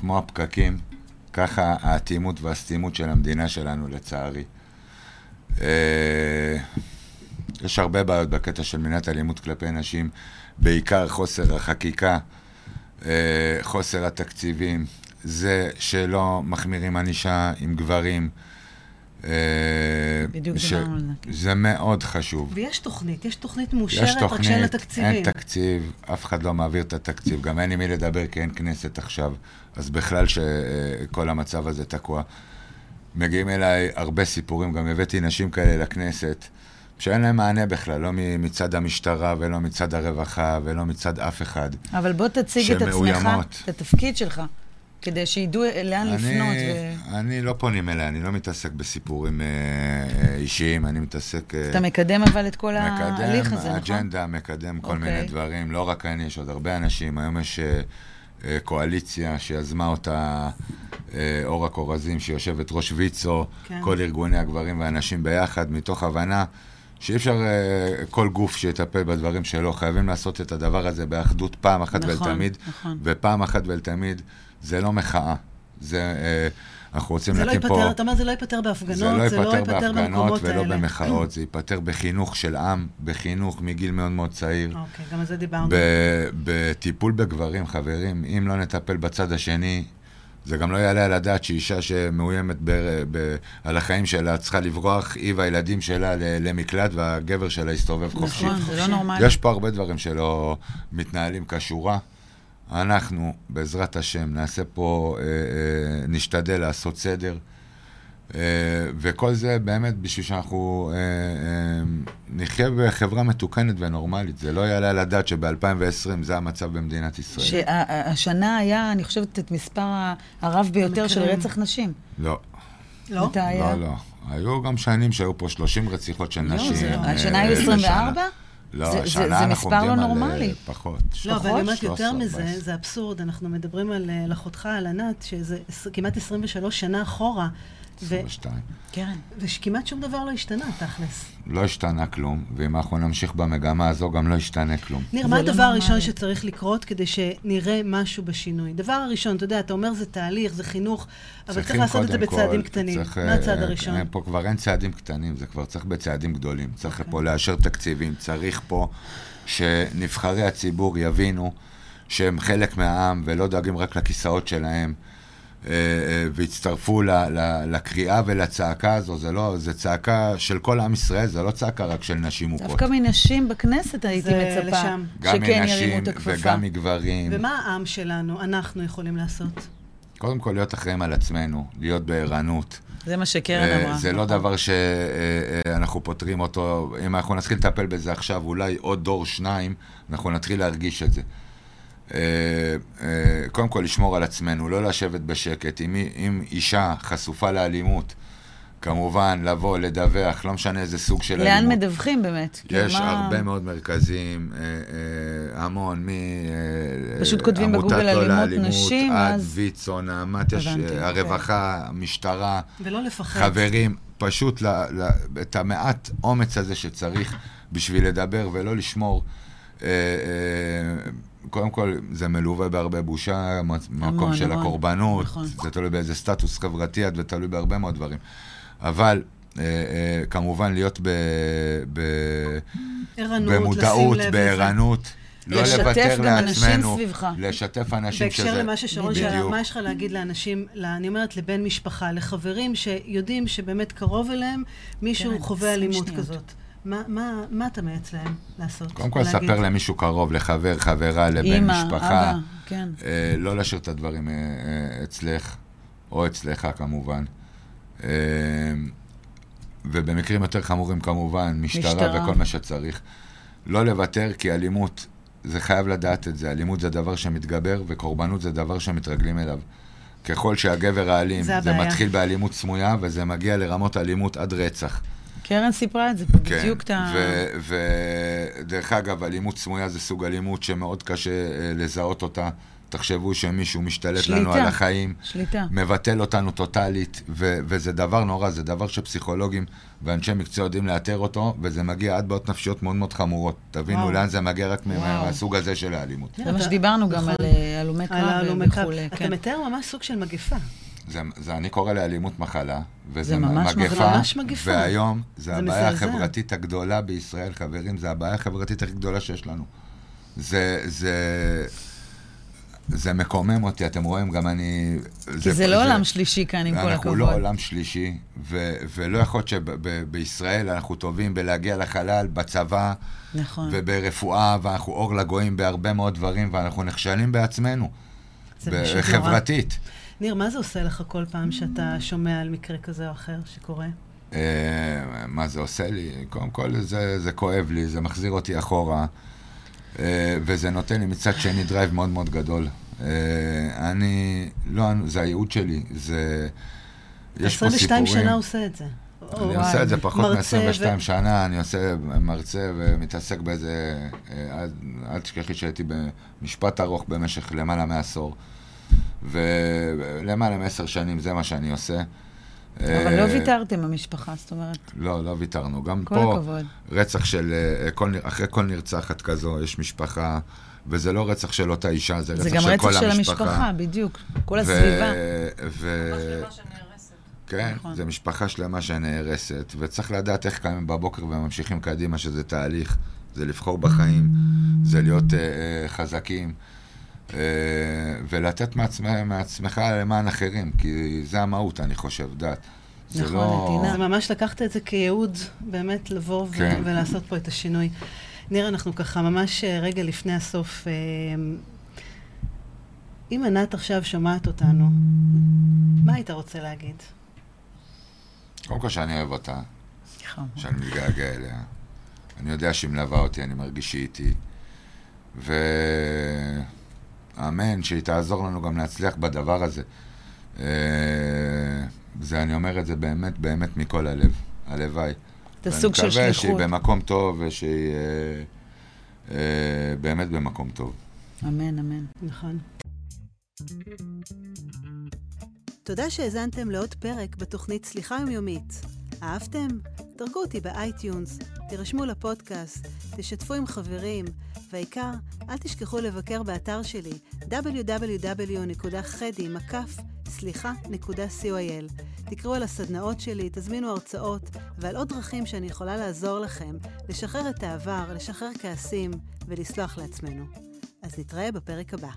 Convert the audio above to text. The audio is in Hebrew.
כמו הפקקים, ככה האטימות והסתימות של המדינה שלנו, לצערי. אה, יש הרבה בעיות בקטע של מניעת אלימות כלפי נשים, בעיקר חוסר החקיקה, אה, חוסר התקציבים, זה שלא מחמירים ענישה עם גברים. אה, בדיוק ש- דיברנו על זה. זה מאוד חשוב. ויש תוכנית, יש תוכנית יש מאושרת, רק שאין לה תקציבים. אין תקציב, אף אחד לא מעביר את התקציב, גם אין עם מי לדבר כי אין כנסת עכשיו, אז בכלל שכל המצב הזה תקוע. מגיעים אליי הרבה סיפורים, גם הבאתי נשים כאלה לכנסת, שאין להם מענה בכלל, לא מצד המשטרה ולא מצד הרווחה ולא מצד אף אחד. אבל בוא תציג את עצמך. את התפקיד שלך, כדי שידעו לאן לפנות. אני, ו... אני לא פונים אליי, אני לא מתעסק בסיפורים אה, אה, אישיים, אני מתעסק... אה, אתה מקדם אבל את כל ההליך מקדם הזה, נכון? אג'נדה, מקדם כל אוקיי. מיני דברים. לא רק אני, יש עוד הרבה אנשים. היום יש אה, אה, קואליציה שיזמה אותה אה, אורה כורזים, שיושבת ראש ויצו, כן. כל ארגוני הגברים והנשים ביחד, מתוך הבנה שאי אפשר אה, כל גוף שיטפל בדברים שלו. חייבים לעשות את הדבר הזה באחדות פעם אחת נכון, ולתמיד. נכון. ופעם אחת ולתמיד, זה לא מחאה. זה, אה, אנחנו רוצים זה לא להקים פה... ייפתר, אתה אומר, זה לא ייפתר בהפגנות, זה לא ייפתר ייפתר בהפגנות במקומות ולא האלה. במחאות, זה ייפתר בחינוך של עם, בחינוך מגיל מאוד מאוד צעיר. אוקיי, גם על זה דיברנו. בטיפול בגברים, חברים, אם לא נטפל בצד השני, זה גם לא יעלה על הדעת שאישה שמאוימת ב- ב- על החיים שלה צריכה לברוח, היא והילדים שלה למקלט והגבר שלה יסתובב חופשי. נכון, זה לא. נורמלי. יש פה הרבה דברים שלא מתנהלים כשורה. אנחנו, בעזרת השם, נעשה פה, אה, אה, נשתדל לעשות סדר. אה, וכל זה באמת בשביל שאנחנו אה, אה, נחיה בחברה מתוקנת ונורמלית. זה לא יעלה על הדעת שב-2020 זה המצב במדינת ישראל. שהשנה היה, אני חושבת, את מספר הרב ביותר של. רצח נשים. לא, לא? מתי היה? לא, לא. היו גם שנים שהיו פה 30 רציחות של לא, נשים. זה- אה, השנה היו בשנה. 24? לא, זה- זה- השנה זה אנחנו מספר עומדים לא על, נורמלי. פחות. לא, אבל אני אומרת 13, יותר מזה, 14. זה אבסורד, אנחנו מדברים על על אחותך, על ענת, שזה כמעט 23 שנה אחורה, 22. כן. ושכמעט שום דבר לא השתנה, תכלס. לא השתנה כלום, ואם אנחנו נמשיך במגמה הזו, גם לא ישתנה כלום. ניר, מה לא הדבר הראשון. שצריך לקרות כדי שנראה משהו בשינוי? דבר הראשון, אתה יודע, אתה אומר זה תהליך, זה חינוך, אבל צריך לעשות את זה בצעדים כל- קטנים. צריך, מה הצעד אה, הראשון? אה, פה כבר אין צעדים קטנים, זה כבר צריך בצעדים גדולים. צריך אוקיי. פה לאשר תקציבים, צריך פה שנבחרי הציבור יבינו שהם חלק מהעם ולא דואגים רק לכיסאות שלהם. אה, אה, והצטרפו ל- ל- לקריאה ולצעקה הזו, זה לא, זה צעקה של כל עם ישראל, זה לא צעקה רק של נשים מוכות. דווקא מנשים בכנסת הייתי זה מצפה לשם. גם שכן ירימו מנשים את הכפפה. וגם מגברים. ומה העם שלנו, אנחנו יכולים לעשות? קודם כל להיות אחראים על עצמנו, להיות בערנות. זה מה שקרן אה, אמרה. זה לא נכון. דבר שאנחנו פותרים אותו, אם אנחנו נתחיל לטפל בזה עכשיו, אולי עוד דור, שניים, אנחנו נתחיל להרגיש את זה. אה, אה, קודם כל לשמור על עצמנו, לא לשבת בשקט. אם, אם אישה חשופה לאלימות, כמובן לבוא, לדווח, לא משנה איזה סוג של לאן אלימות. מדווחים באמת? כאילו, יש מה- הרבה מאוד מרכזים, אה, אה, המון, מ... אה, פשוט כותבים בגוגל לא אלימות לאלימות, נשים, עד אז- ויצו, נעמת, יש הרווחה, המשטרה, ולא לפחד. חברים, פשוט ל, ל, את המעט אומץ הזה שצריך בשביל לדבר ולא לשמור. אה, אה, קודם כל, זה מלווה בהרבה בושה, מקום של המון. הקורבנות, נכון. זה תלוי באיזה סטטוס חברתי את ותלוי בהרבה מאוד דברים. אבל אה, אה, כמובן להיות ב, ב, ערנות, במודעות, בערנות, לא לוותר לעצמנו, סביבך. לשתף אנשים שזה... בהקשר למה ששרון שאלה. מה יש לך להגיד לאנשים, אני אומרת לבן משפחה, לחברים שיודעים שבאמת קרוב אליהם מישהו כן, חווה 20 אלימות שניות. כזאת. מה, מה, מה אתה מייעץ להם לעשות? קודם כל, להגיד? ספר למישהו קרוב, לחבר, חברה, לבן אמא, משפחה. אבא, כן. אה, לא להשאיר את הדברים אה, אה, אצלך, או אצלך כמובן. אה, ובמקרים יותר חמורים כמובן, משטרה, משטרה. וכל מה שצריך. לא לוותר, כי אלימות, זה חייב לדעת את זה, אלימות זה דבר שמתגבר, וקורבנות זה דבר שמתרגלים אליו. ככל שהגבר האלים, זה זה. מתחיל באלימות סמויה, וזה מגיע לרמות אלימות עד רצח. קרן סיפרה את זה פה, כן, בדיוק את ה... ודרך אגב, אלימות סמויה זה סוג אלימות שמאוד קשה אה, לזהות אותה. תחשבו שמישהו משתלט שליטה. לנו על החיים, שליטה. מבטל אותנו טוטאלית, ו- וזה דבר נורא, זה דבר שפסיכולוגים ואנשי מקצוע יודעים לאתר אותו, וזה מגיע עד בעיות נפשיות מאוד מאוד חמורות. תבינו וואו. לאן זה מגיע רק. מהסוג הזה של האלימות. זה מה שדיברנו גם נכון. על אה, הלומי קרב. וכולי. אתה כן. מתאר ממש סוג של מגפה. זה, זה, אני קורא לאלימות מחלה, וזה זה ממש מגפה, זה ממש מגפה. והיום זה, זה הבעיה מזעזע. החברתית הגדולה בישראל, חברים, זה הבעיה החברתית הכי גדולה שיש לנו. זה, זה, זה מקומם אותי, אתם רואים, גם אני... כי זה לא עולם שלישי כאן, עם כל הכבוד. אנחנו לא עולם שלישי, ו, ולא יכול להיות שבישראל אנחנו טובים בלהגיע לחלל, בצבא, נכון. וברפואה, ואנחנו אור לגויים בהרבה מאוד דברים, ואנחנו נכשלים בעצמנו, זה פשוט נורא. חברתית. ניר, מה זה עושה לך כל פעם שאתה שומע על מקרה כזה או אחר שקורה? אה, מה זה עושה לי? קודם כל זה, זה כואב לי, זה מחזיר אותי אחורה, אה, וזה נותן לי מצד שני drive מאוד מאוד גדול. אה, אני, לא, זה הייעוד שלי, זה... יש פה 22 סיפורים. שנה עושה את זה. אני או, עושה את זה פחות מרצה מ-22 ו- שנה, אני עושה מרצה ומתעסק באיזה... אל- אל תשכחי שהייתי במשפט ארוך במשך למעלה מעשור. ולמעלה מעשר שנים זה מה שאני עושה. אבל לא אה, ויתרתם המשפחה, זאת אומרת, לא, לא ויתרנו. גם כל פה, הכבוד. רצח של... אה, כל, אחרי כל נרצחת כזו, יש משפחה, וזה לא רצח של אותה אישה, זה רצח זה גם של כל רצח של המשפחה. המשפחה, בדיוק. כל הסביבה. ו... כן, נכון. זה משפחה שלמה שנהרסת, וצריך לדעת איך קמים בבוקר וממשיכים קדימה, שזה תהליך, זה לבחור בחיים, זה להיות אה, חזקים, ולתת מעצמך, מעצמך למען אחרים, כי זה המהות, אני חושב, דת. זה נכון, לא... נתינה. זה ממש לקחת את זה כייעוד, באמת לבוא ו- כן. ולעשות פה את השינוי. ניר, אנחנו ככה ממש אה, רגע לפני הסוף. אה, אם ענת עכשיו שומעת אותנו, מה היית רוצה להגיד? קודם כל שאני אוהב אותה, נכון. שאני מתגעגע אליה. אני יודע שהיא מלווה אותי, אני מרגיש שהיא איתי. ואמן שהיא תעזור לנו גם להצליח בדבר הזה. אה, זה, אני אומר את זה באמת, באמת מכל הלב. הלוואי. זה סוג של ואני מקווה שהיא שליחות. במקום טוב ושהיא אה, אה, באמת במקום טוב. אמן, אמן. נכון. תודה שהאזנתם לעוד פרק בתוכנית סליחה יומיומית. אהבתם? דרגו אותי ב iTunes, תירשמו לפודקאסט, תשתפו עם חברים, והעיקר, אל תשכחו לבקר באתר שלי www.חדי.סליחה.co.il. תקראו על הסדנאות שלי, תזמינו הרצאות ועל עוד דרכים שאני יכולה לעזור לכם לשחרר את העבר, לשחרר כעסים ולסלוח לעצמנו. אז נתראה בפרק הבא.